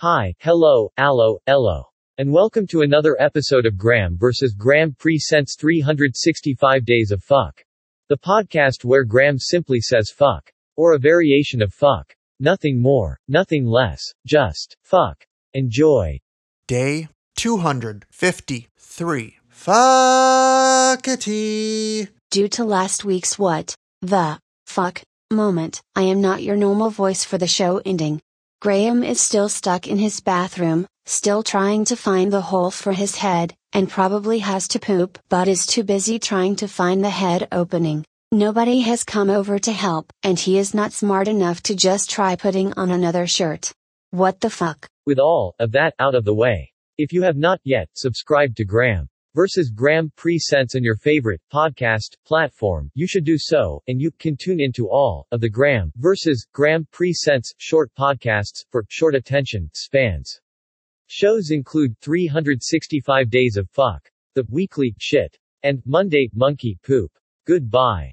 Hi, hello, allo, ello. And welcome to another episode of Graeme vs. Graeme Presents 365 Days of Fuck. The podcast where Graeme simply says fuck. Or a variation of fuck. Nothing more, nothing less, just fuck. Enjoy. Day 253. Fuckity. Due to last week's what the fuck moment, I am not your normal voice for the show ending. Graeme is still stuck in his bathroom, still trying to find the hole for his head, and probably has to poop but is too busy trying to find the head opening. Nobody has come over to help, and he is not smart enough to just try putting on another shirt. What the fuck? With all of that out of the way. If you have not yet subscribed to Graeme versus Graeme Presents on your favorite podcast platform, you should do so, and you can tune into all of the Graeme versus Graeme Presents short podcasts for short attention spans. Shows include 365 Days of Fuck, The Weekly Shit, and Monday Monkey Poop. Goodbye.